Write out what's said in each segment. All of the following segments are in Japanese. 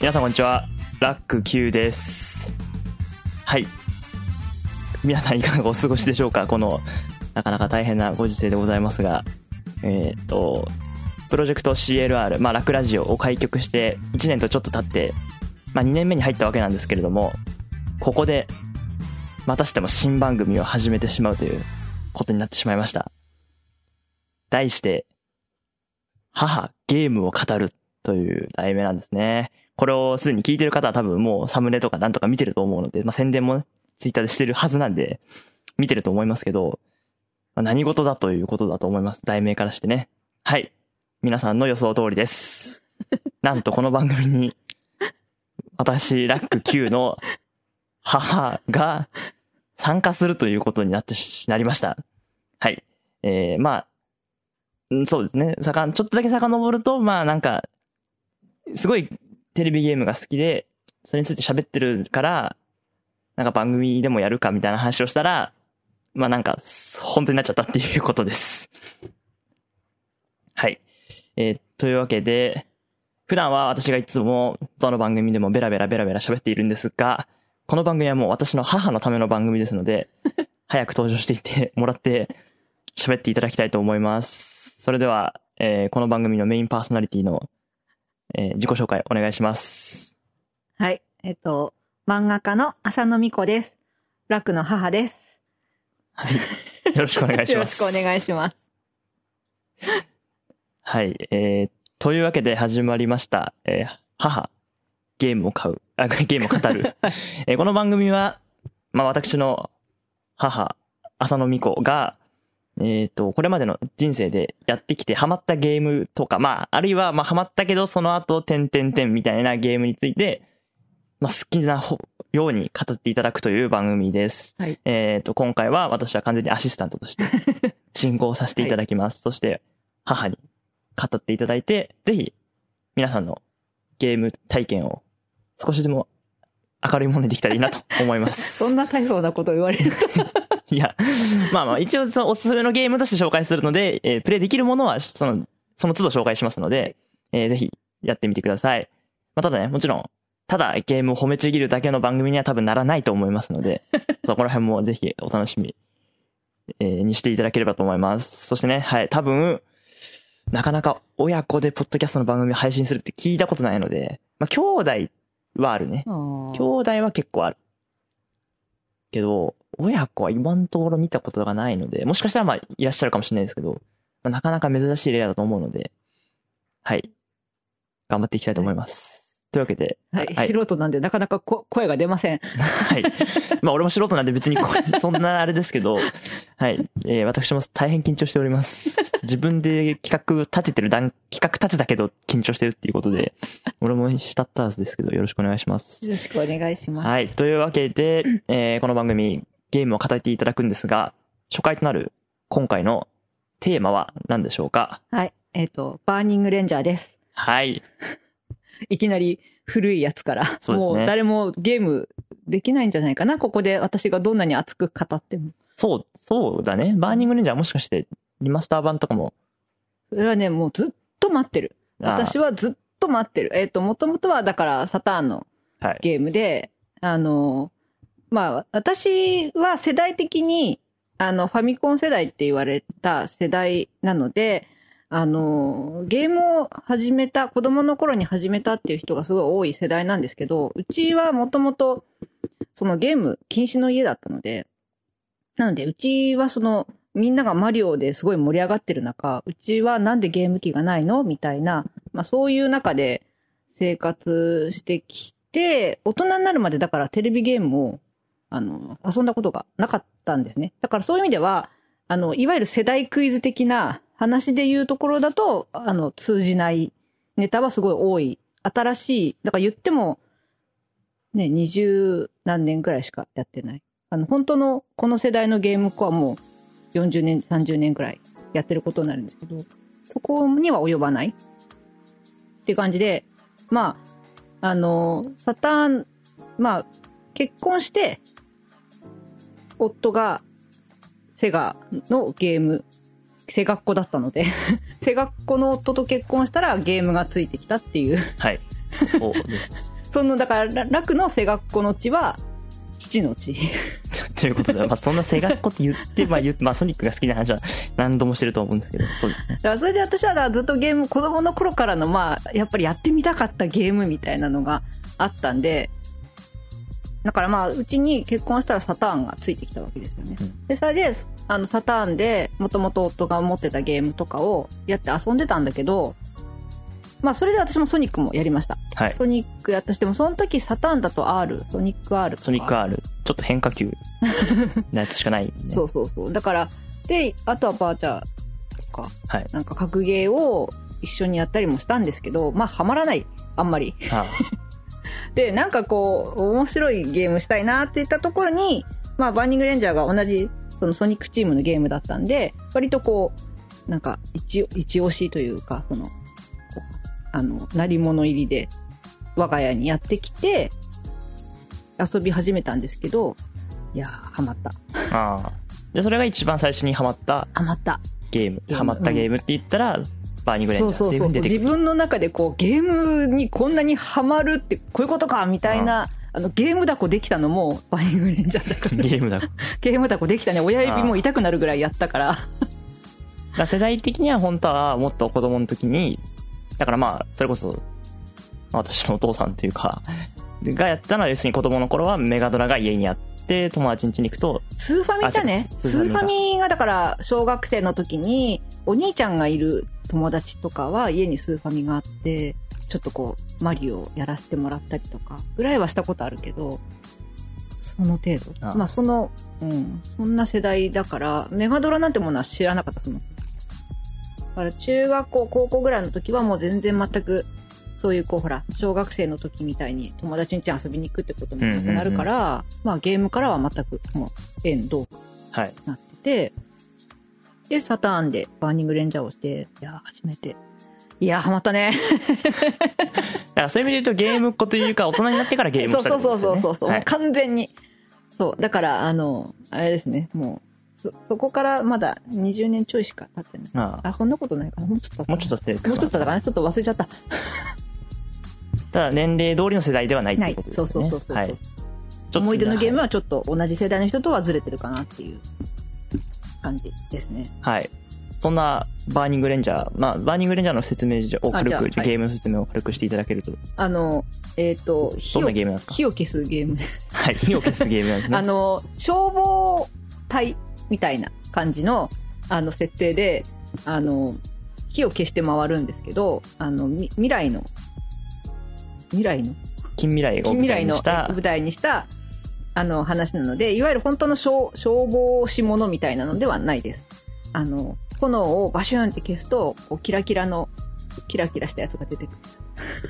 皆さんこんにちは。ラック Q です。はい。皆さんいかがお過ごしでしょうか？この、なかなか大変なご時世でございますが、えっ、と、プロジェクト CLR、まあ、ラックラジオを開局して1年とちょっと経って、まあ、2年目に入ったわけなんですけれども、ここで、またしても新番組を始めてしまうということになってしまいました。題して、母、ゲームを語るという題名なんですね。これをすでに聞いてる方は多分もうサムネとかなんとか見てると思うので、まあ、宣伝もツイッターでしてるはずなんで、見てると思いますけど、まあ何事だということだと思います。題名からしてね。はい。皆さんの予想通りです。なんとこの番組に、私、ラック Q の母が参加するということになってし、なりました。はい。えー、まあ、うんそうですね。さかん、ちょっとだけ遡ると、まあなんか、すごいテレビゲームが好きで、それについて喋ってるから、なんか番組でもやるかみたいな話をしたら、まあなんか、本当になっちゃったっていうことです。はい。えーというわけで、普段は私がいつもどの番組でもベラベラベラベラ喋っているんですが、この番組はもう私の母のための番組ですので、早く登場していってもらって喋っていただきたいと思います。それでは、えーこの番組のメインパーソナリティの、えー自己紹介お願いします。はい。えっと、漫画家の浅野美子です。ラクの母です。はい。よろしくお願いしよろします。くお願いします。はい。えー、というわけで始まりました、えー母、ゲームを買う、あ、ゲームを語る。えーこの番組は、まあ私の母、浅野美子が、えっ、と、これまでの人生でやってきてハマったゲームとか、まあ、あるいは、まあ、ハマったけど、その後、点々点みたいなゲームについて、まあ、好きなほように語っていただくという番組です。はい。えっ、と、今回は私は完全にアシスタントとして 進行させていただきます。そして、母に語っていただいて、ぜひ、皆さんのゲーム体験を少しでも明るいものにできたらいいなと思います。そんな大層なこと言われると。いや、まあまあ、一応そのおすすめのゲームとして紹介するので、えープレイできるものは、その、その都度紹介しますので、えーぜひやってみてください。まあ、ただね、もちろん、ただゲームを褒めちぎるだけの番組には多分ならないと思いますので、そこら辺もぜひお楽しみ、えーにしていただければと思います。そしてね、はい、多分、なかなか親子でポッドキャストの番組を配信するって聞いたことないので、まあ、兄弟はあるね。兄今弟は結構ある。けど、親子は今のところ見たことがないので、もしかしたらまあいらっしゃるかもしれないですけど、まあ、なかなか珍しい例だと思うので、はい。頑張っていきたいと思います。というわけで、はい、はい。素人なんでなかなかこ声が出ません。はい。まあ俺も素人なんで別にそんなあれですけど、はい。えー私も大変緊張しております。自分で企画立ててる段、企画立てたけど緊張してるっていうことで、俺もしたったはずですけど、よろしくお願いします。よろしくお願いします。はい。というわけで、えーこの番組、ゲームを語っていただくんですが、初回となる今回のテーマは何でしょうか？はい。えっと、バーニングレンジャーです。はい。いきなり古いやつから。そうねもう誰もゲームできないんじゃないかな。ここで私がどんなに熱く語っても。そう、そうだね。バーニングレンジャーもしかして、リマスター版とかも。それはね、もうずっと待ってる。私はずっと待ってる。えっ、と、もともとはだからサターンのはい。ゲームで、あの、まあ、私は世代的に、あの、ファミコン世代って言われた世代なので、あの、ゲームを始めた、子供の頃に始めたっていう人がすごい多い世代なんですけど、うちはもともと、そのゲーム禁止の家だったので、なので、うちはその、みんながマリオですごい盛り上がってる中、うちはなんでゲーム機がないの？みたいな、まあそういう中で生活してきて、大人になるまでだからテレビゲームを、あの、遊んだことがなかったんですね。だからそういう意味では、あの、いわゆる世代クイズ的な話で言うところだと、あの、通じないネタはすごい多い。新しい、だから言っても、ね、二十何年くらいしかやってない。あの、本当のこの世代のゲーム子はもう40年、30年くらいやってることになるんですけど、そこには及ばないっていう感じで、まあ、あの、サターン、まあ、結婚して、夫がセガのゲーム、セガっ子だったので、セガっ子の夫と結婚したらゲームがついてきたっていうはい。そうです。その、だから、ラクの背学校の地は、父の地。ということで、まあ、そんな背学校って言って、まあ、言って、まあ、ソニックが好きな話は何度もしてると思うんですけど、そうですね。それで私はずっとゲーム、子供の頃からの、まあ、やっぱりやってみたかったゲームみたいなのがあったんで、だからまあ、うちに結婚したらサターンがついてきたわけですよね。うんで、それで、あの、サターンで、もともと夫が持ってたゲームとかをやって遊んでたんだけど、まあ、それで私もソニックもやりました。はい。ソニックやったし、でもその時サターンだと R、ソニック R とか。ソニック R、ちょっと変化球 なやつしかないね。そうそうそう。だから、で、あとはバーチャーとか、はい。なんか格ゲーを一緒にやったりもしたんですけど、まあ、ハマらない。あんまり。あで、なんかこう、面白いゲームしたいなって言ったところに、まあ、バーニングレンジャーが同じ、そのソニックチームのゲームだったんで、割とこう、なんか、一、一押しというか、その、あの、鳴り物入りで、我が家にやってきて、遊び始めたんですけど、いやー、ハマった。ああ。で、それが一番最初にハマったハマった。ゲーム。ゲームハマったゲームって言ったら、バーニングレンジャーそうそうそう。自分の中でこう、ゲームにこんなにハマるって、こういうことかみたいな、あの、ゲームだこできたのも、バーニングレンジャーだから。ゲームだ。だかゲームだこできたね。親指も痛くなるぐらいやったから。ら世代的には本当はもっと子供の時に、だからまあ、それこそ、まあ私のお父さんというか、がやったのは要するに子供の頃はメガドラが家にあって、友達ん家に行くと、スーファミだね。あスーファミがだから、小学生の時に、お兄ちゃんがいる友達とかは家にスーファミがあって、ちょっとこう、マリオをやらせてもらったりとか、ぐらいはしたことあるけど、その程度。あまあその、うん、そんな世代だから、メガドラなんてものは知らなかった、その。だから中学校、高校ぐらいの時はもう全然全く、そういうこうほら、小学生の時みたいに友達ん家遊びに行くってこともなくなるから、まあゲームからは全くもう縁遠くはい。なってて、で、サターンでバーニングレンジャーをして、いやー、初めて。いやー、ハマったね。だからそういう意味で言うとゲームっ子というか大人になってからゲームそうをしたってそうそうそうそう、はい完全に。そう。だから、あの、あれですね、もう、そ、そこからまだ20年ちょいしか経ってない。あああ、そんなことないかな。もうちょっともうちょっと経ってるもうちょっとだからね、ちょっと忘れちゃった。ただ年齢通りの世代ではないってないいうこと。ですね。うそうそうそうそう。はい。思い出のゲームはちょっと同じ世代の人とはずれてるかなっていう感じですね。はい。そんなバーニングレンジャー、まあ、バーニングレンジャーの説明を軽く、ゲームの説明を軽くしていただけると、あの、えっ、と、火をどんなゲームなんですか？火を消すゲームではい。火を消すゲームなんですね。あの、消防隊みたいな感じの、あの、設定で、あの、火を消して回るんですけど、あの、み未来の、未来の？近未来を舞、台にした、あの、話なので、いわゆる本当の消消防士ものみたいなのではないです。あの、炎をバシューンって消すと、こうキラキラの、キラキラしたやつが出てくる。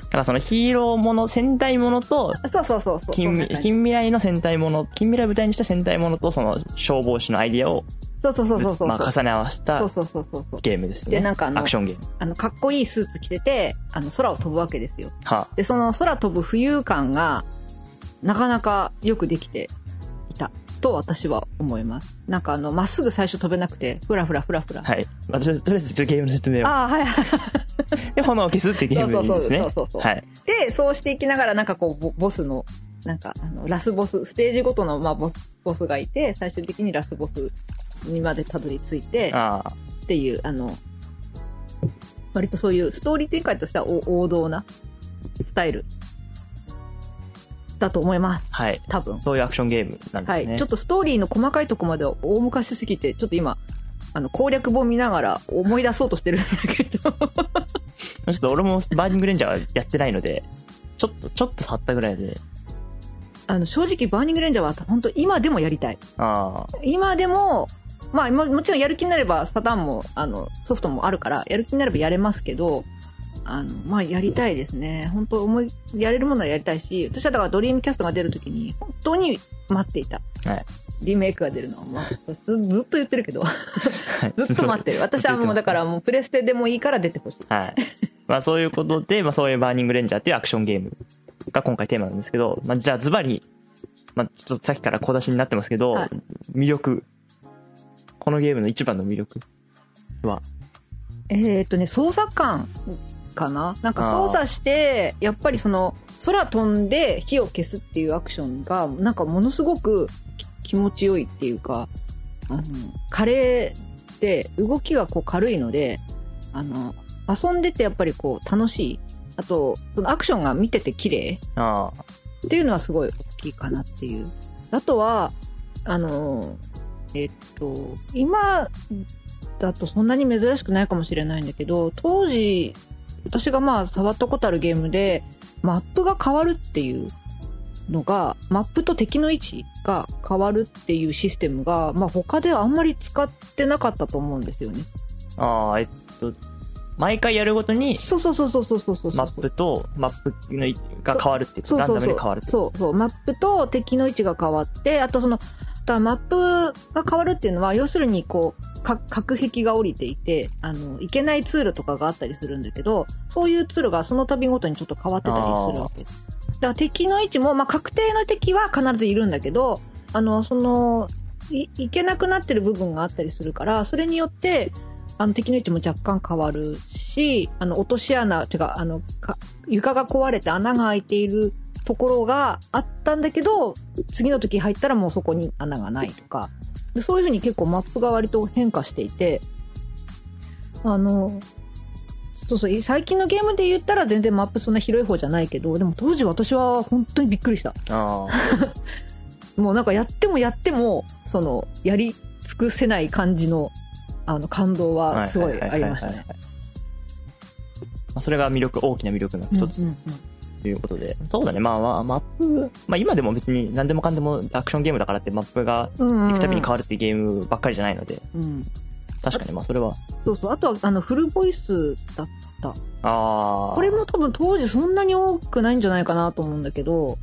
だからそのヒーローもの、戦隊ものと、あそうそうそうそう。近そんな感じ近未来の戦隊もの、近未来を舞台にした戦隊ものと、その消防士のアイディアを、そうそうそうそうそう。まあ、重ね合わせたそうそうそうそうそう。ゲームですよね。でなんかあのアクションゲーム。あの、かっこいいスーツ着てて、あの、空を飛ぶわけですよ。はで、その空飛ぶ浮遊感が、なかなかよくできていたと私は思います。なんかあの、まっすぐ最初飛べなくて、ふらふらふらふら。はい。まあ、とりあえずとりあえずちょっとゲームの説明を。ああ、はいはい。で、炎を消すっていうゲームですね。そうそうそうそうはい。で、そうしていきながら、なんかこうボ、ボスの、なんか、あの、ラスボス、ステージごとの、まあ、ボス、ボスがいて、最終的にラスボスにまでたどり着いて、っていう、あの、割とそういうストーリー展開としてはお王道なスタイルだと思います。はい。多分。そういうアクションゲームなんではい。すね。ちょっとストーリーの細かいとこまでは大昔すぎて、ちょっと今、あの、攻略本見ながら思い出そうとしてるんだけど。ちょっと俺もバーニングレンジャーはやってないので、ちょっと、ちょっと触ったぐらいで、あの、正直バーニングレンジャーは本当今でもやりたい。ああ、今でも、まあも、もちろんやる気になれば、サターンも、あの、ソフトもあるから、やる気になればやれますけど、あの、まあ、やりたいですね。本当思い、やれるものはやりたいし、私はだからドリームキャストが出るときに、本当に待っていた。はい。リメイクが出るのを、まあ、ず ずっと言ってるけど、はい ずっと待ってる。私はもうだからもうプレステでもいいから出てほしい。はい。まあそういうことで、まあそういうバーニングレンジャーっていうアクションゲームが今回テーマなんですけど、まあじゃあズバリ、まあちょっとさっきから小出しになってますけど、はい魅力。このゲームの一番の魅力は、えーっとね、操作感かな？なんか操作してやっぱりその空飛んで火を消すっていうアクションがなんかものすごく気持ちよいっていうかあのカレーで動きがこう軽いのであの遊んでてやっぱりこう楽しい。あとそのアクションが見てて綺麗。あっていうのはすごい大きいかなっていう。あとは、あの、えっと、今だとそんなに珍しくないかもしれないんだけど、当時、私がまあ触ったことあるゲームで、マップが変わるっていうのが、マップと敵の位置が変わるっていうシステムが、まあ他ではあんまり使ってなかったと思うんですよね。ああ、えっと、毎回やるごとに、そうそうそうそうそうそうそう。マップと、マップの位置が変わるっていうランダムそうそうそうで変わるってそうそうマップと敵の位置が変わってあとそのマップが変わるっていうのは要するにこうか隔壁が降りていてあの行けない通路とかがあったりするんだけどそういう通路がその度ごとにちょっと変わってたりするわけ。ですだから敵の位置も、まあ、確定の敵は必ずいるんだけどあのそのい行けなくなってる部分があったりするからそれによってあの敵の位置も若干変わるしあの落とし穴てかあのか床が壊れて穴が開いているところがあったんだけど次の時入ったらもうそこに穴がないとか。でそういうふうに結構マップが割と変化していて。あのそうそう最近のゲームで言ったら全然マップそんな広い方じゃないけどでも当時私は本当にびっくりした。あ もうなんかやってもやってもそのやり尽くせない感じのあの感動あ。はすごいありましたね。それが魅力、大きな魅力の一つ。うんうんうんということで。そうだね。まあまあ、マップ、まあ今でも別に何でもかんでもアクションゲームだからってマップが行くたびに変わるっていうゲームばっかりじゃないので、うん、確かにまあそれは。そうそうあとはあのフルボイスだったああ。これも多分当時そんなに多くないんじゃないかなと思うんだけど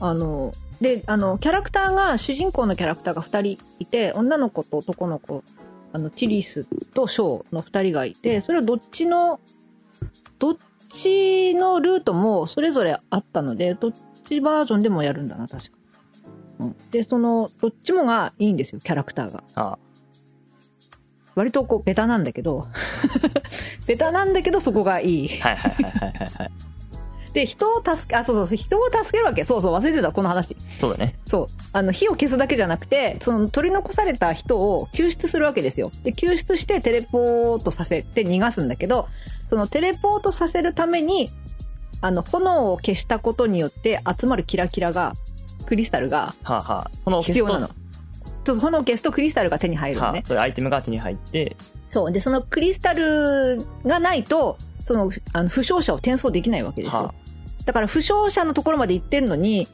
あのであのキャラクターが主人公のキャラクターが2人いて女の子と男の子あのティリスとショーの2人がいてそれはどっちのどっちのルートもそれぞれあったのでどっちバージョンでもやるんだな確か、うん、でそのどっちもがいいんですよキャラクターが。あ割とこうベタなんだけど。ベタなんだけどそこがいい。あ。はいはいはいはいはいはい。で人を助けあそうそうそう人を助けるわけ。そうそう忘れてたこの話。そうだね。そう。あの火を消すだけじゃなくてその取り残された人を救出するわけですよ。で救出してテレポートさせて逃がすんだけどそのテレポートさせるためにあの炎を消したことによって集まるキラキラがクリスタルがはあはあ。この必要なの。そう炎を消すとクリスタルが手に入るのね。はあ、そういうアイテムが手に入って、そう。でそのクリスタルがないとそのあの負傷者を転送できないわけですよ、はだから負傷者のところまで行ってんのに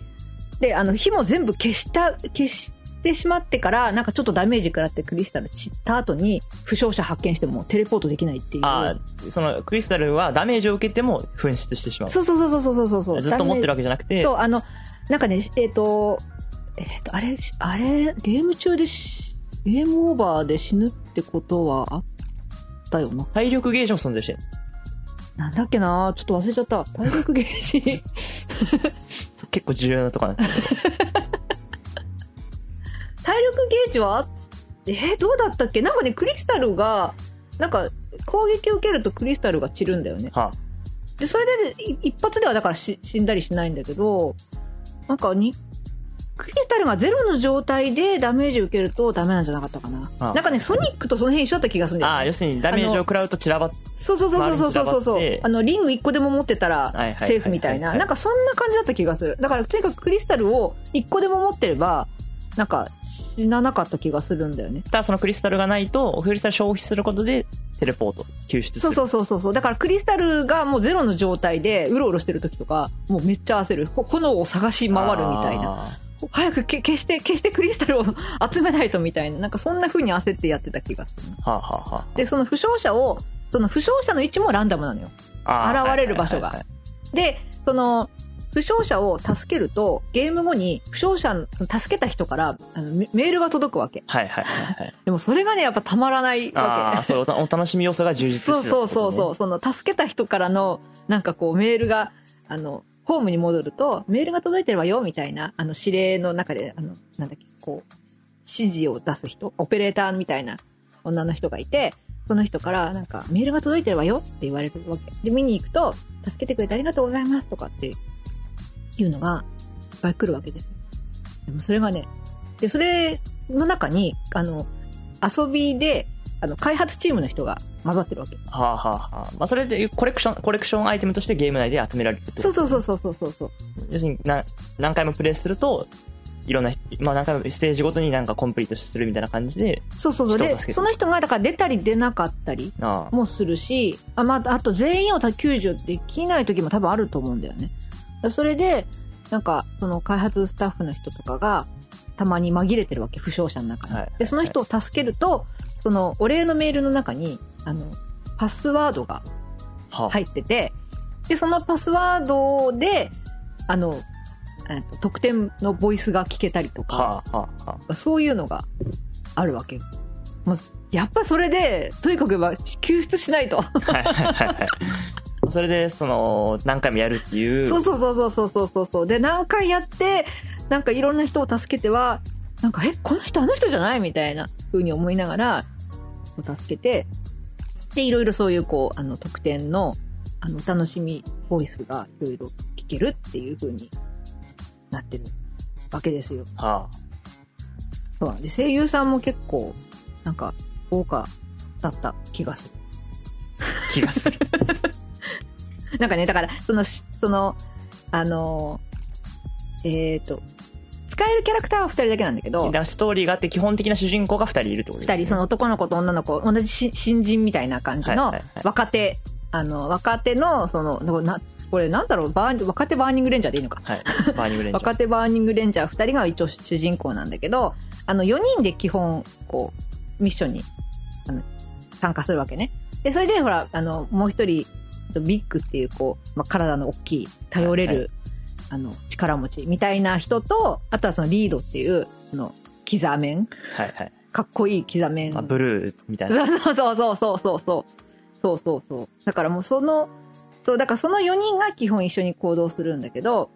であの火も全部消した消してしまってからなんかちょっとダメージ食らってクリスタル散った後に負傷者発見してもテレポートできないっていう。ああ、そのクリスタルはダメージを受けても紛失してしまう。そうそうそうそうそうそうそうずっと持ってるわわけじゃなくて、そうあのなんかねえっ、とえっ、とあれあれゲーム中でしゲームオーバーで死ぬってことはあったよな。体力ゲージも存在してる。なんだっけな？ちょっと忘れちゃった。体力ゲージ 結構重要なとこなんですけど。体力ゲージはあえーどうだったっけ？なんかねクリスタルがなんか攻撃を受けるとクリスタルが散るんだよね。はでそれで、い一発ではだからし死んだりしないんだけどなんかにクリスタルがゼロの状態でダメージ受けるとダメなんじゃなかったかな。あ。なんかねソニックとその辺一緒だった気がするんだあ。ああ、よね要するにダメージを食らうと散らばっそうそうそうそうそうそうそう。あのリング1個でも持ってたらセーフみたいな。なんかそんな感じだった気がする。だからとにかくクリスタルを1個でも持ってればなんか死ななかった気がするんだよね。ただそのクリスタルがないと、クリスタル消費することで、テレポート、救出する。そうそうそうそうそう。だからクリスタルがもうゼロの状態でうろうろしてる時とかもうめっちゃ焦る。ほ炎を探し回るみたいな。な。早くけ消して消してクリスタルを集めないとみたいな。なんかそんな風に焦ってやってた気がする。はあ、はあはでその負傷者をその負傷者の位置もランダムなのよ。あ、ああ現れる場所が。はいはい。でその負傷者を助けるとゲーム後に負傷者助けた人からあのメメールが届くわけはいはいはいはい。でもそれがねやっぱたまらないあわけあ、そう、お楽しみ要素が充実してるそうそうそうそう、その助けた人からのなんかこうメールがあのホームに戻るとメールが届いてるわよみたいなあの指令の中であのなんだっけこう指示を出す人オペレーターみたいな女の人がいてその人から、なんか、メールが届いてるわよって言われるわけ。で、見に行くと、助けてくれてありがとうございますとかっていうのが、いっぱい来るわけです。でもそれがね、で、それの中に、あの、遊びで、あの、開発チームの人が混ざってるわけ。はあはあはあ。まあ、それでコレクション、コレクションアイテムとしてゲーム内で集められるってことそうそうそうそうそうそうそう。要するにな何回もプレイすると、いろんな人、まあ何回もステージごとになんかコンプリートするみたいな感じで、そうそうそう。でその人が、だから出たり出なかったりもするし、あ、まあ、あと全員を救助できない時も多分あると思うんだよね。それで、なんか、その開発スタッフの人とかが、たまに紛れてるわけ、負傷者の中に。はいで、その人を助けると、そのお礼のメールの中に、あの、パスワードがはあ入ってて、で、そのパスワードで、あの、えっと特典のボイスが聞けたりとか、はあはあはそういうのがあるわけよ。もうやっぱそれで、とにかく救出しないと。それで、その、何回もやるっていう。そうそうそうそうそうそうそう。で、何回やって、なんかいろんな人を助けては、なんか、え、この人あの人じゃないみたいな風に思いながら、助けて、で、いろいろそういう、こう、あの、特典の、あの、お楽しみボイスがいろいろ聞けるっていう風になってるわけですよ。はそうなんで、声優さんも結構、なんか、豪華だった気がする。あ、気がする。なんかね、だから、その、しその、あの、えっ、と、使えるキャラクターは二人だけなんだけどストーリーがあって基本的な主人公が二人いるってことですね。二人、その男の子と女の子、同じし新人みたいな感じのはいはいはい若手、あの、若手の、その、な、これなんだろう、バーン、若手バーニングレンジャーでいいのか。はい。バーニングレンジャー。若手バーニングレンジャー二人が一応主人公なんだけど、あの、4人で基本、こう、ミッションに、あの、参加するわけね。で、それで、ほら、あの、もう一人、ビッグっていう、こう、まあ、体の大きい、頼れる、はいはあの、力持ちみたいな人と、あとはそのリードっていう、あの、キザメン、はいはい。かっこいいキザメン。まあ、ブルーみたいな。そうそうそうそうそうそう。そうそうそう。だからもうその、そう、だからその4人が基本一緒に行動するんだけど、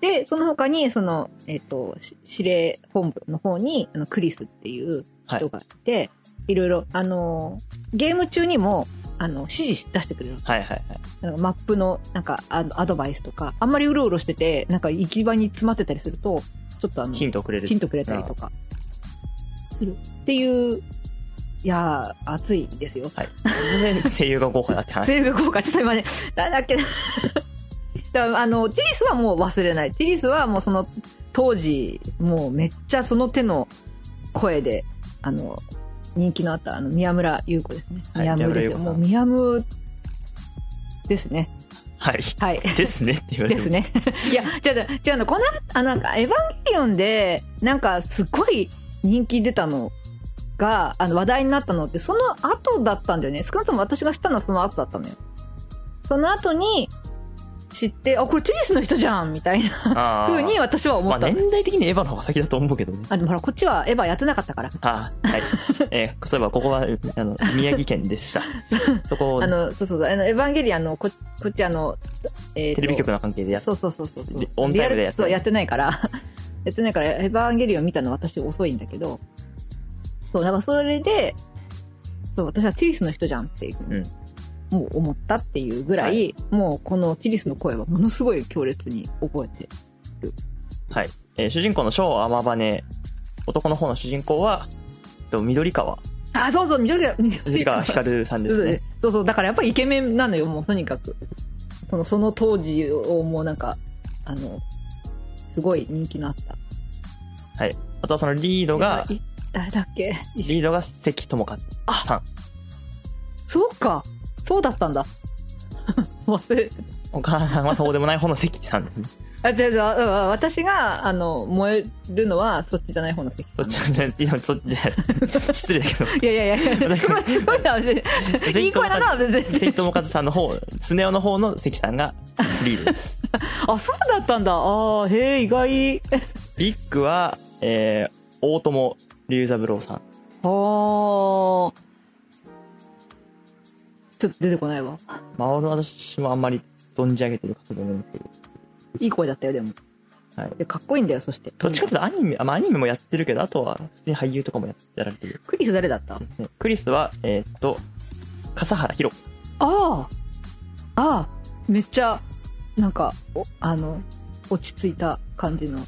で、その他に、その、えっ、と、し司令本部の方に、あの、クリスっていう人がいて、い、ろいろ、あの、ゲーム中にも、あの、指示出してくれるの。はいはいはい。なんかマップの、なんかアド、アドバイスとか、あんまりうろうろしてて、なんか行き場に詰まってたりすると、ちょっとあの、ヒントをくれる。ヒントくれたりとか、する。っていう、いやー、熱いですよ。はい。声優が豪華だって話。声優効果、ちょっと今ね、誰だっけな。だあの、ティリスはもう忘れない。ティリスはもうその、当時、もうめっちゃその手の声で、あの、人気のあった、あの、宮村優子ですね。はい宮村ですよ。もう宮村ですね。はい。はい。ですねって言われても。ですね。いや、違う違う、違うの、この、あ、なんか、エヴァンゲリオンで、なんか、すごい人気出たのが、あの、話題になったのって、その後だったんだよね。少なくとも私が知ったのはその後だったのよ。その後に、知って、あ、これテニスの人じゃんみたいなああ。風に私は思まあったの。年代的にエヴァの方が先だと思うけどね。あ、でもほら、こっちはエヴァやってなかったから。ああ、はい。えーそういえばここは、あの、宮城県でした。そこをあの、そうそうそう、あの、エヴァンゲリオンの、ここっちあの、えーとテレビ局の関係でやっそうそうそうそうそうで。オンタイムでやってないやってないから。やってないから、エヴァンゲリオン見たの私遅いんだけど。そう、だからそれで、そう、私はティリスの人じゃんっていううんもう思ったっていうぐらい、もうこのティリスの声はものすごい強烈に覚えて。はい。えー主人公の小天羽、男の方の主人公は、えっと緑川、あ、そうそう、緑川、緑川光さんですね。そうそう、だからやっぱりイケメンなのよ、もうとにかく。その、その当時をもうなんか、あの、すごい人気のあった。はい。あとはそのリードが、い誰だっけ？リードが関智和さん。そうか。そうだったんだ。忘れ、お母さんはそうでもない方の関さんですね。あ、違う違ううん私が、あの、燃えるのは、そっちじゃない方の席。そっちじゃ、今そっちじゃ、失礼だけど。いやいやいや、すごい、すごいな、いい声だな、別に。関智和さんの方、スネ夫の方の関さんがリードです。あ、そうだったんだ。ああ、へえ、意外。ビッグは、えー、大友龍三郎さん。ああ。ちょっと出てこないわ。まあ、私もあんまり存じ上げてる方じゃないんですけど。いい声だったよ、でも。はいで、かっこいいんだよ、そして。どっちかというとアニメ、あまあ、アニメもやってるけど、あとは普通に俳優とかもやってやられてる。クリス誰だった？クリスは、えーっと、笠原ひろ。あ。ああ。めっちゃ、なんか、おあの、落ち着いた感じの。っ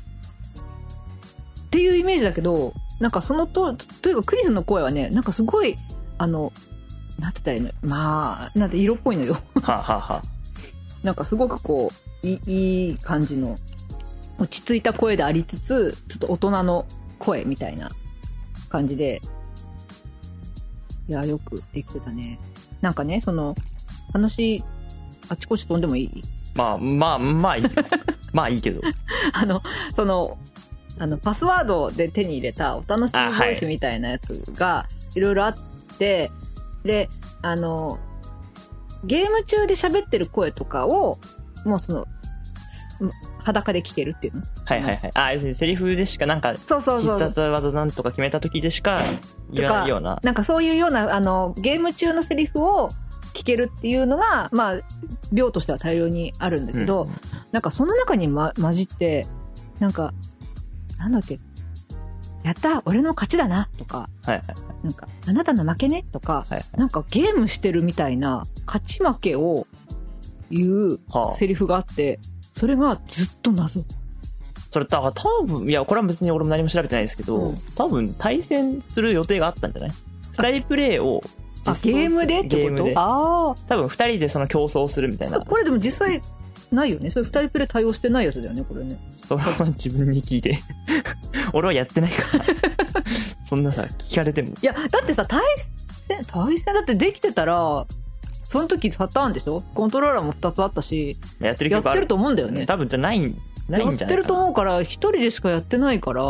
ていうイメージだけど、なんかそのと、というかクリスの声はね、なんかすごい、あの、なんて言ったらいいのまあ、なんて色っぽいのよ。はあ、はあはあ、なんかすごくこう、いいいい感じの、落ち着いた声でありつつ、ちょっと大人の声みたいな感じで、いや、よくできてたね。なんかね、その、話、あちこち飛んでもいい？まあ、まあ、まあいい。まあいいけど。あの、その、あの、パスワードで手に入れたお楽しみボイスみたいなやつが、いろいろあって、で、あの、ゲーム中で喋ってる声とかを、もうその、す裸で聞けるっていうの？はいはいはい。あ、要するにセリフでしか、なんか、そうそうそう。必殺技なんとか決めた時でしか言わないような。なんかそういうような、あの、ゲーム中のセリフを聞けるっていうのが、まあ、量としては大量にあるんだけど、うんなんかその中に、ま、混じって、なんか、なんだっけ、やった俺の勝ちだなとか、はいはいなんか、あなたの負けねとか、はいはい。なんかゲームしてるみたいな勝ち負けを言うはあ、セリフがあって、それがずっと謎。それ、だから多分、いや、これは別に俺も何も調べてないですけど、うん多分対戦する予定があったんじゃない？二人プレイをあ、ゲームでってこと？ゲームで。あ多分二人でその競争するみたいあ。な。これでも実際ないよね。それ二人プレイ対応してないやつだよね、これね。それは自分に聞いて。俺はやってないから。そんなさ、聞かれても。いや、だってさ、対戦、対戦だってできてたら、その時パターンでしょ？コントローラーも2つあったし、やってるやってると思うんだよね。多分じゃないん、ないんじゃないやってると思うから、一人でしかやってないから、い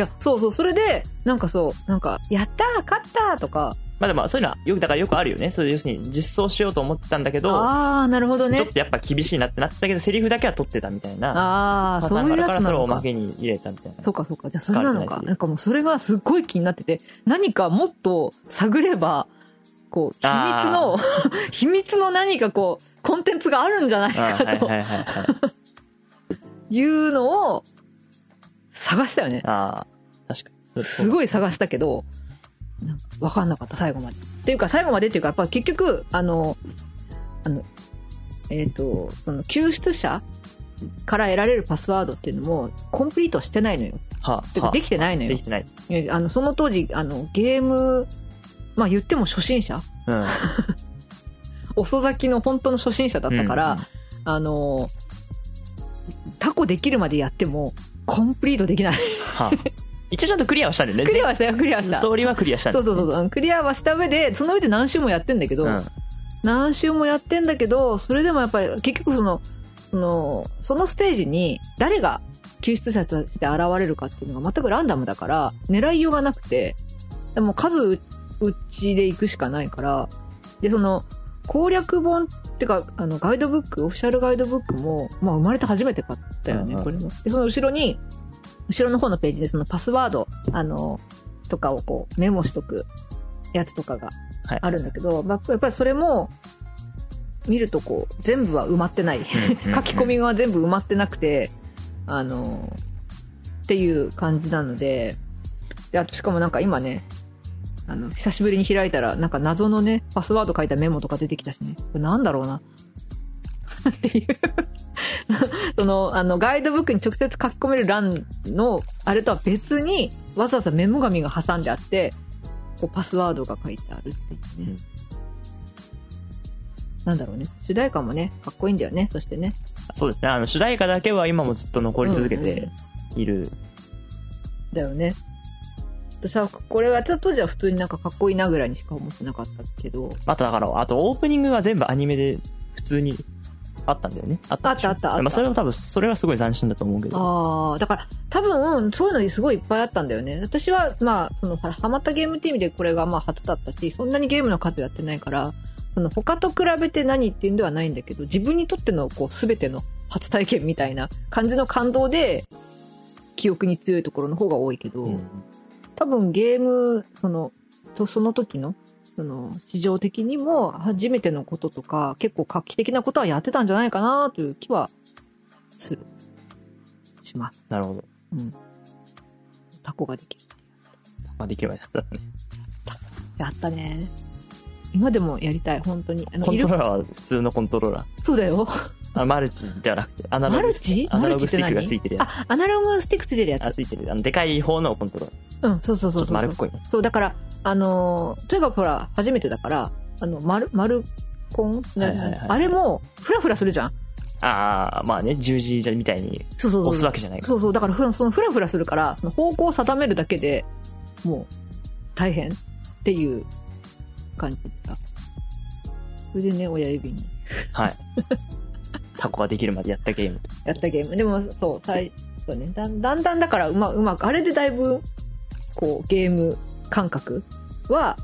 や、そうそう、それで、なんかそう、なんか、やったー勝ったーとか、まあでもそういうのは、よく、だからよくあるよね。そういう要するに実装しようと思ってたんだけど、あー、なるほどねちょっ。とやっぱ厳しいなってなったけど、セリフだけは取ってたみたいな。あー、パターンそういうやがあるから、それをおま。けに入れたみたいな。そうかそうか。じゃあそれなのか。なんかもうそれがすっごい気になってて、何かもっと探れば、こう、秘密の、秘密の何かこう、コンテンツがあるんじゃないあかとはいはいはいはい。いうのを探したよね。ああ、確かに。すごい探したけど、なんか分かんなかった、最後まで。っていうか、最後までっていうか、やっぱ結局、あの、あの、えっ、と、その救出者から得られるパスワードっていうのも、コンプリートしてないのよ。はていうか、できてないのよでき。てない。えあの、その当時、あの、ゲーム、まあ言っても初心者うん。遅咲きの本当の初心者だったから、うんあの、タコできるまでやっても、コンプリートできない。はあ、一応ちゃんとクリアはしたんだよね。クリアはしたよ、クリアはした。ストーリーはクリアしたんだそうそうそうそう。クリアはした上で、その上で何周もやってんだけど、うん何周もやってんだけど、それでもやっぱり結局その、その、そのステージに誰が救出者として現れるかっていうのが全くランダムだから、狙いようがなくて、でも数打ちで行くしかないから、で、その、攻略本ってか、あの、ガイドブック、オフィシャルガイドブックも、まあ生まれて初めて買ったよね、うんうんこれも。で、その後ろに、後ろの方のページでそのパスワード、あの、とかをこうメモしとくやつとかがはいあるんだけど、まあ、やっぱりそれも、見るとこう、全部は埋まってない。書き込みが全部埋まってなくて、あの、っていう感じなので、で、あとしかもなんか今ね、あの、久しぶりに開いたら、なんか謎のね、パスワード書いたメモとか出てきたしね。これなんだろうな。っていう。その、あの、ガイドブックに直接書き込める欄の、あれとは別に、わざわざメモ紙が挟んであって、こう、パスワードが書いてあるっていうね。うんなんだろうね。主題歌もね、かっこいいんだよね。そしてね。そうですね。あの、主題歌だけは今もずっと残り続けている。だよね。私は、これは、ちょっと当時は普通になんかかっこいいなぐらいにしか思ってなかったけど。あとだから、あとオープニングが全部アニメで普通にあったんだよね。あったあったあったあったまあそれは多分、それはすごい斬新だと思うけど。ああ、だから、多分、そういうのすごいいっぱいあったんだよね。私は、まあ、その、はハマったゲームって意味でこれがまあ初だったし、そんなにゲームの数やってないから、その他と比べて何っていうんではないんだけど、自分にとってのこう、すべての初体験みたいな感じの感動で、記憶に強いところの方が多いけど、うん多分ゲーム、その、とその時の、その、市場的にも初めてのこととか、結構画期的なことはやってたんじゃないかなという気はする。します。なるほど。うん。タコができる。まあ、できればやったね。やったね。今でもやりたい、本当に。あの、コントローラーは普通のコントローラー。そうだよ。あのマルチではなくて、アナログマルチ？アナログスティックがついてるやあ、アナログスティックついてるやつ。あ、つ。ついてる。あの、でかい方のコントローラー。うん、そうそうそうそう。丸っこいね。そう、だから、あのーとにかくほら、初めてだから、あの、丸、丸コン、なはいはいはいあれも、フラフラするじゃんああ、まあね、十字じゃみたいにそうそうそう。押すわけじゃない。そうそう、だからふら、そのフラフラするから、その方向を定めるだけでもう、大変っていう感じだ。それでね、親指にはい。タコができるまでやったゲーム。やったゲーム。でも、そう、最そうね、だんだんだんだから、うま、うまく、あれでだいぶ、こう、ゲーム感覚は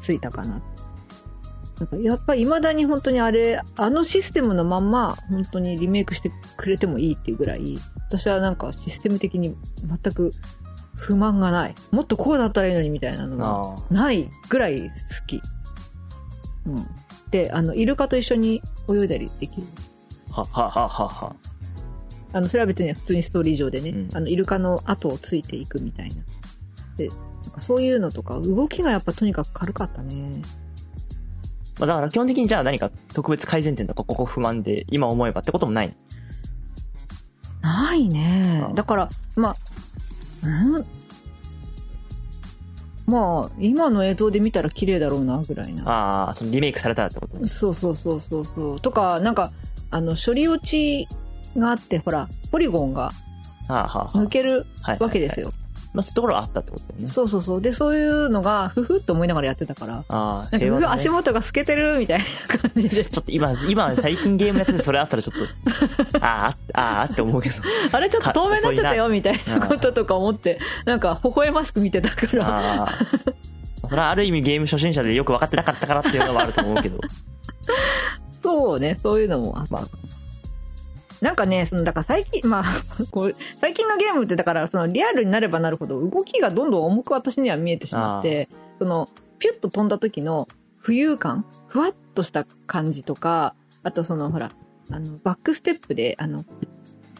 ついたかな。なんか、やっぱり未だに本当にあれ、あのシステムのまんま、本当にリメイクしてくれてもいいっていうぐらい、私はなんかシステム的に全く不満がない。もっとこうだったらいいのにみたいなのが。ないぐらい好き。うん。で、あの、イルカと一緒に泳いだりできる。は、は、は、は、は。あの、それは別に普通にストーリー上でね、うんあの、イルカの後をついていくみたいな。で、そういうのとか、動きがやっぱとにかく軽かったね。まあ、だから基本的にじゃあ何か特別改善点とかここ不満で今思えばってこともない。ないねだから、まあ、うん？まあ、今の映像で見たら綺麗だろうな、ぐらいな。ああ、そのリメイクされたらってことね。そうそうそうそうそう。とか、なんか、あの、処理落ちがあって、ほら、ポリゴンがああ、はあ、はあ。抜けるはいわけですよ。まあ、そういうところはあったってことだよね。そうそうそう。で、そういうのが、ふふって思いながらやってたから、ああ、なんか、足元が透けてるみたいな感じで。ちょっと今、今最近ゲームやっててそれあったらちょっと、ああ、ああって思うけど。あれちょっと透明になっちゃったよみたいなこととか思って、なんか微笑ましく見てたから。ああ。それはある意味ゲーム初心者でよく分かってなかったからっていうのはあると思うけど。そうね、そういうのもあった。まあなんかね、その、だから最近、まあ、こう、最近のゲームってだから、そのリアルになればなるほど動きがどんどん重く私には見えてしまって、その、ピュッと飛んだ時の浮遊感、ふわっとした感じとか、あとその、ほら、あの、バックステップで、あの、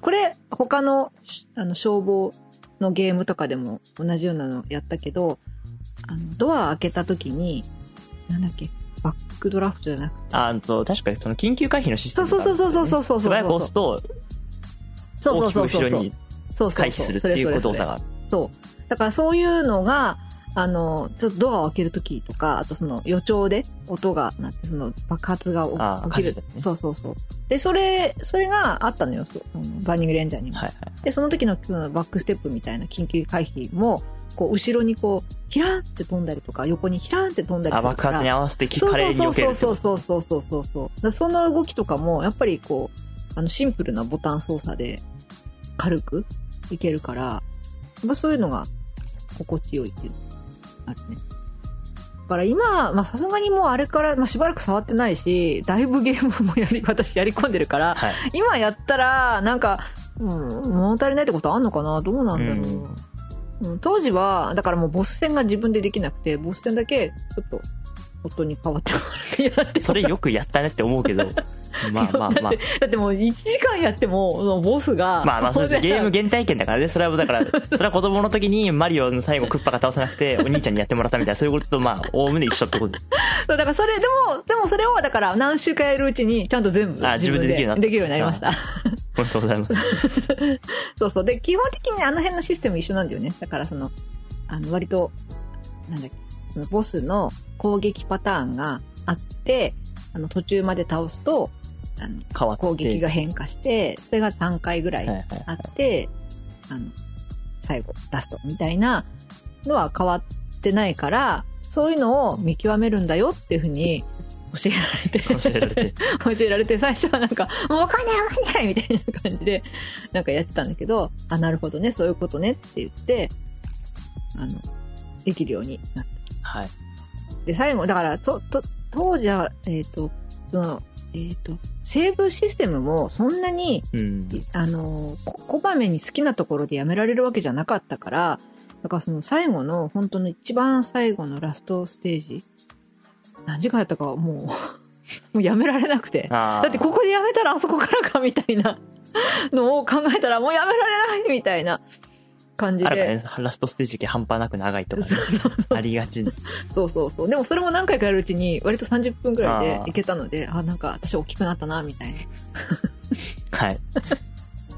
これ、他の、あの、消防のゲームとかでも同じようなのやったけど、あの、ドア開けた時に、なんだっけ、バックドラフトじゃなくて、ああと、確かにその緊急回避のシステそうムがあるんですよねそうそうそうそうそうそう素早く押すと、そう大そうそうそうそう。きく後ろにそうそうそう回避するっていう動作がある。そう。だからそういうのが、あの、ちょっとドアを開けるときとか、あとその予兆で音が鳴って、その爆発が起きる、火事だねそうそうそう。で、それ、それがあったのよ、そうあのバーニングレンジャーにも。はいはい。で、その時のそのバックステップみたいな緊急回避も、こう、後ろにこう、ヒラーンって飛んだりとか、横にヒラーンって飛んだりあ、するから。爆発に合わせてそう華麗に避けるそうそうそうそうそうそうそう。だからその動きとかも、やっぱりこう、あの、シンプルなボタン操作で軽くいけるから、やっぱそういうのが心地よいっていうあるね。だから今、まあさすがにもうあれから、まあしばらく触ってないし、だいぶゲームもやり、私やり込んでるから、はい。今やったら、なんか、うん、物足りないってことあんのかな？どうなんだろう。うん、当時は、だからもうボス戦が自分でできなくて、ボス戦だけ、ちょっと、夫に変わってもらってやってそれよくやったねって思うけど、まあまあまあ。だってもう1時間やっても、ボスが。まあまあそうです。ゲーム原体験だからね。それはだから、それは子供の時にマリオの最後クッパが倒せなくて、お兄ちゃんにやってもらったみたいな、そういうこととまあ、おおむね一緒ってことです。そうだからそれ、でも、でもそれを、だから何週間やるうちに、ちゃんと全部。あ自分でできるようになりました。おめでとうございます。そうそう。で、基本的にあの辺のシステム一緒なんだよね。だからその、あの、割と、なんだっけ、そのボスの攻撃パターンがあって、あの、途中まで倒すと、あの、変わって。攻撃が変化して、それが3回ぐらい。あって、あの、最後、ラストみたいなのは変わってないから、そういうのを見極めるんだよっていうふうに教えられて、教えられて。教えられて、最初はなんか、もうわかんないわかんないみたいな感じで、なんかやってたんだけど、あ、なるほどね、そういうことねって言って、あの、できるようになった。はい。で、最後、だから、と、と、当時は、えっ、と、その、えっ、と、セーブシステムもそんなに、うん。あの、ここまめに好きなところでやめられるわけじゃなかったから、だからその最後の、本当の一番最後のラストステージ、何時間やったかはもう、もうやめられなくて。ああ。だってここでやめたらあそこからかみたいな。のを考えたらもうやめられないみたいな感じで。ね、ラストステージ半端なく長いとかね、ありがち。そうそうそう。でもそれも何回かやるうちに割と30分くらいでいけたので、あなんか私大きくなったな、みたいな。はい。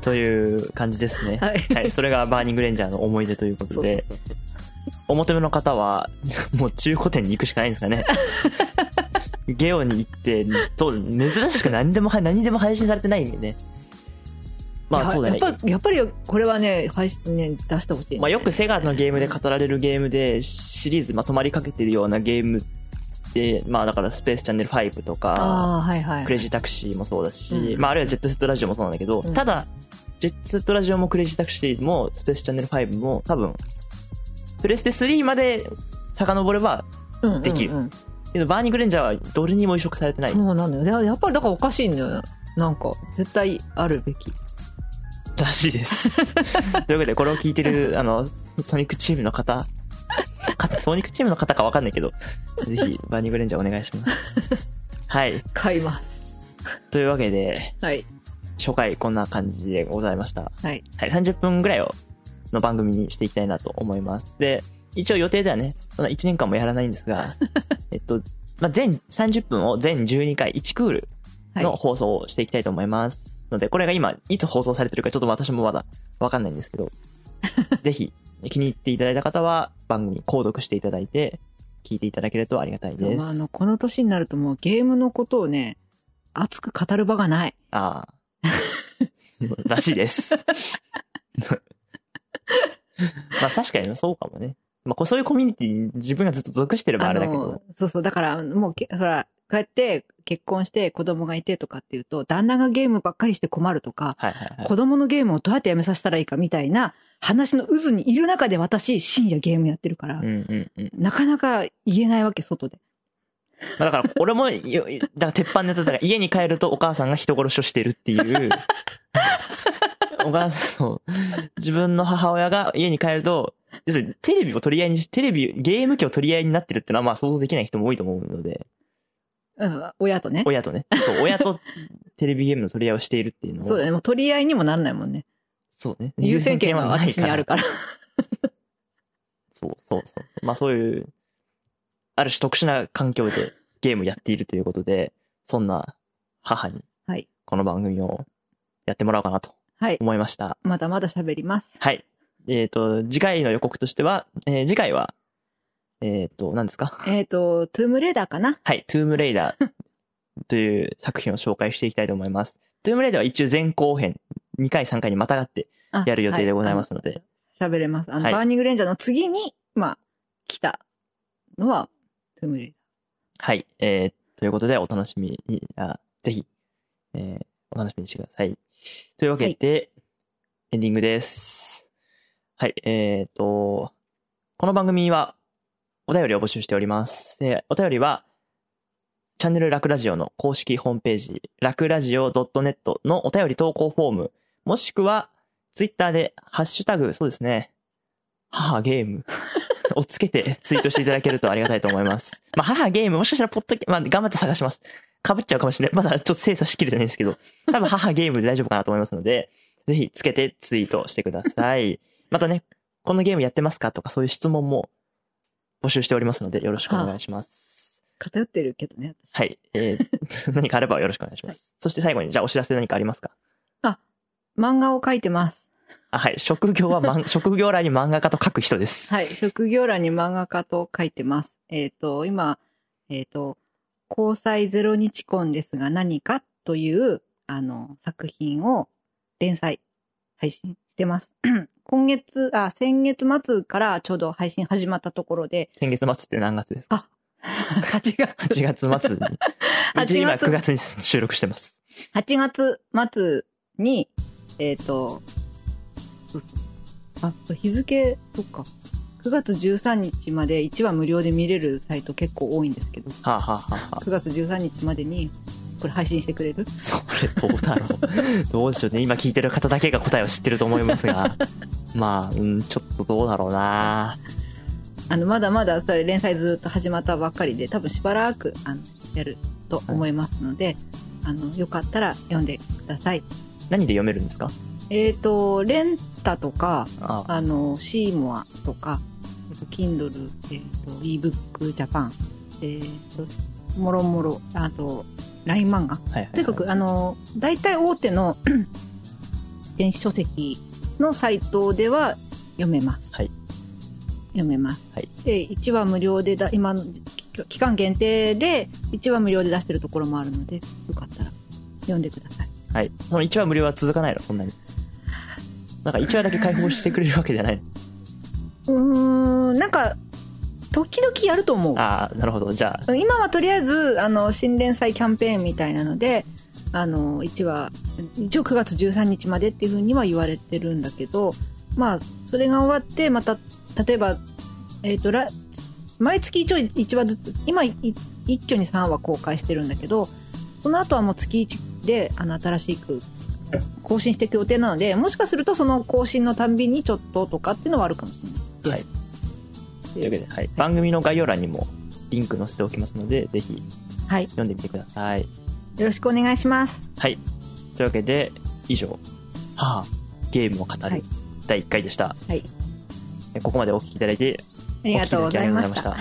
という感じですね。はい。はい。それがバーニングレンジャーの思い出ということそうそうで、そうお求めの方は、もう中古店に行くしかないんですかね。ゲオに行って、そう、珍しく何でも、何でも配信されてないんでね。まあそうだね。やっぱり、やっぱりこれはね、配信ね、出してほしい、ね。まあよくセガのゲームで語られるゲームで、シリーズまとまりかけてるようなゲームで、まあだからスペースチャンネル5とか、ああ、はいはい。クレイジータクシーもそうだし、うんまああるいはジェットセットラジオもそうなんだけど、うんただ、ジェットセットラジオもクレイジータクシーもスペースチャンネル5も多分、プレステ3まで遡れば、うんうんうんできるけどバーニングレンジャーはどれにも移植されてない。そうなんだよ。ややっぱりだからおかしいんだよ。なんか、絶対あるべき。らしいです。というわけで、これを聞いてる、あの、ソニックチームの方、かソニックチームの方かわかんないけど、ぜひ、バーニングレンジャーお願いします。はい。買います。というわけで、はい。初回こんな感じでございました。はい。はい、30分ぐらいを、の番組にしていきたいなと思います。で、一応予定ではね、そんな1年間もやらないんですが、えっと、まあ、全30分を全12回1クールはい。の放送をしていきたいと思います。ので、これが今、いつ放送されてるかちょっと私もまだわかんないんですけど、ぜひ気に入っていただいた方は番組購読していただいて、聞いていただけるとありがたいです。まあ、あの、この年になるともうゲームのことをね、熱く語る場がない。ああ。らしいです。まあ確かにそうかもね。まあこうそういうコミュニティに自分がずっと属してればあれだけどの。そうそう。だから、もうけ、ほら、こうやって結婚して子供がいてとかっていうと、旦那がゲームばっかりして困るとか、はいはいはい。子供のゲームをどうやってやめさせたらいいかみたいな話の渦にいる中で私、深夜ゲームやってるから、うんうんうん。なかなか言えないわけ、外で。まあだから俺も、よだから鉄板ネタだから家に帰るとお母さんが人殺しをしてるっていう。お母さん、そう。自分の母親が家に帰ると、要するにテレビを取り合いにし、テレビ、ゲーム機を取り合いになってるってのはまあ想像できない人も多いと思うので、うん、親とね。親とね。そう、親とテレビゲームの取り合いをしているっていうのを。そうだね。もう取り合いにもならないもんね。そうね。優先権は私にあるから。そうそうそうそう。まあそういう、ある種特殊な環境でゲームやっているということで、そんな母にはい。この番組をやってもらおうかなとはい。思いました。まだまだ喋ります。はい。えっ、と、次回の予告としては、えー次回は、えっ、と、何ですか？えっ、と、トゥームレーダーかな？はい、トゥームレイダーという作品を紹介していきたいと思います。トゥームレイダーは一応前後編、2回3回にまたがってあやる予定でございますので、はいれます。あの、はいバーニングレンジャーの次に、まあ、来たのは、トゥームレーはい。えー、ということで、お楽しみに、あぜひ、えー、お楽しみにしてください。というわけで、エンディングです。はい。えーと、この番組は、お便りを募集しております。でお便りは、チャンネルラクラジオの公式ホームページ、ラクラジオ .net のお便り投稿フォーム、もしくは、ツイッターで、ハッシュタグ、そうですね、母ゲーム をつけてツイートしていただけるとありがたいと思います。まあ、母ゲーム、もしかしたらポッドキまあ、頑張って探します。被っちゃうかもしれない。まだちょっと精査しきれてないんですけど、多分母ゲームで大丈夫かなと思いますので、ぜひつけてツイートしてください。またね、このゲームやってますかとかそういう質問も募集しておりますので、よろしくお願いします。偏ってるけどね、私。はい。えー、何かあればよろしくお願いします。そして最後に、じゃあお知らせ何かありますか？漫画を描いてます。あ、はい。職業は、まん、職業欄に漫画家と書く人です。はい。職業欄に漫画家と書いてます。えっ、と、今、えっ、と、交際ゼロ日婚ですが何かという、あの、作品を連載、配信してます。今月、あ、先月末からちょうど配信始まったところで、先月末って何月ですか？8 月、8月末に。8うち今月9月に収録してます。8月末に、えっ、と、そうそうあ、これ日付、そっか。9月13日まで1話無料で見れるサイト結構多いんですけど、はあ、はあはあはあ、9月13日までに、これ配信してくれる？それどうだろう。どうでしょうね。今聞いてる方だけが答えを知ってると思いますが。まあ、うん、ちょっとどうだろうな。あの、まだまだそれ連載ずっと始まったばっかりで、多分しばらく、あの、やると思いますので、あの、よかったら読んでください。何で読めるんですか？えっ、と、レンタとか、ああの、シーモアとか、と Kindle、えっ、と、ebook Japan、えっ、と、もろもろ、あと、LINE 漫画。はいはいはいとにかく、あの、大体大手の 電子書籍のサイトでは読めます。はい読めます。はいで、1話無料でだ、今の期期間限定で1話無料で出してるところもあるので、よかったら読んでください。はい。その1話無料は続かないの？そんなに。なんか1話だけ開放してくれるわけじゃないなんか、時々やると思う。ああ、なるほど。じゃあ、今はとりあえず、あの、新連載キャンペーンみたいなので、あの、1話、一応9月13日までっていうふうには言われてるんだけど、まあ、それが終わって、また、例えば、えっ、と、来毎月一応1話ずつ、今、い一挙に3話公開してるんだけど、その後はもう月1で、あの、新しく更新していく予定なので、もしかするとその更新のたんびにちょっととかっていうのはあるかもしれないはいです。というわけで、はい。番組の概要欄にもリンク載せておきますので、ぜひはい。読んでみてください。よろしくお願いします。はい。というわけで、以上、はあ、ゲームを語るはい第1回でした。はい。ここまでお聞きいただいて、ありがとうございました。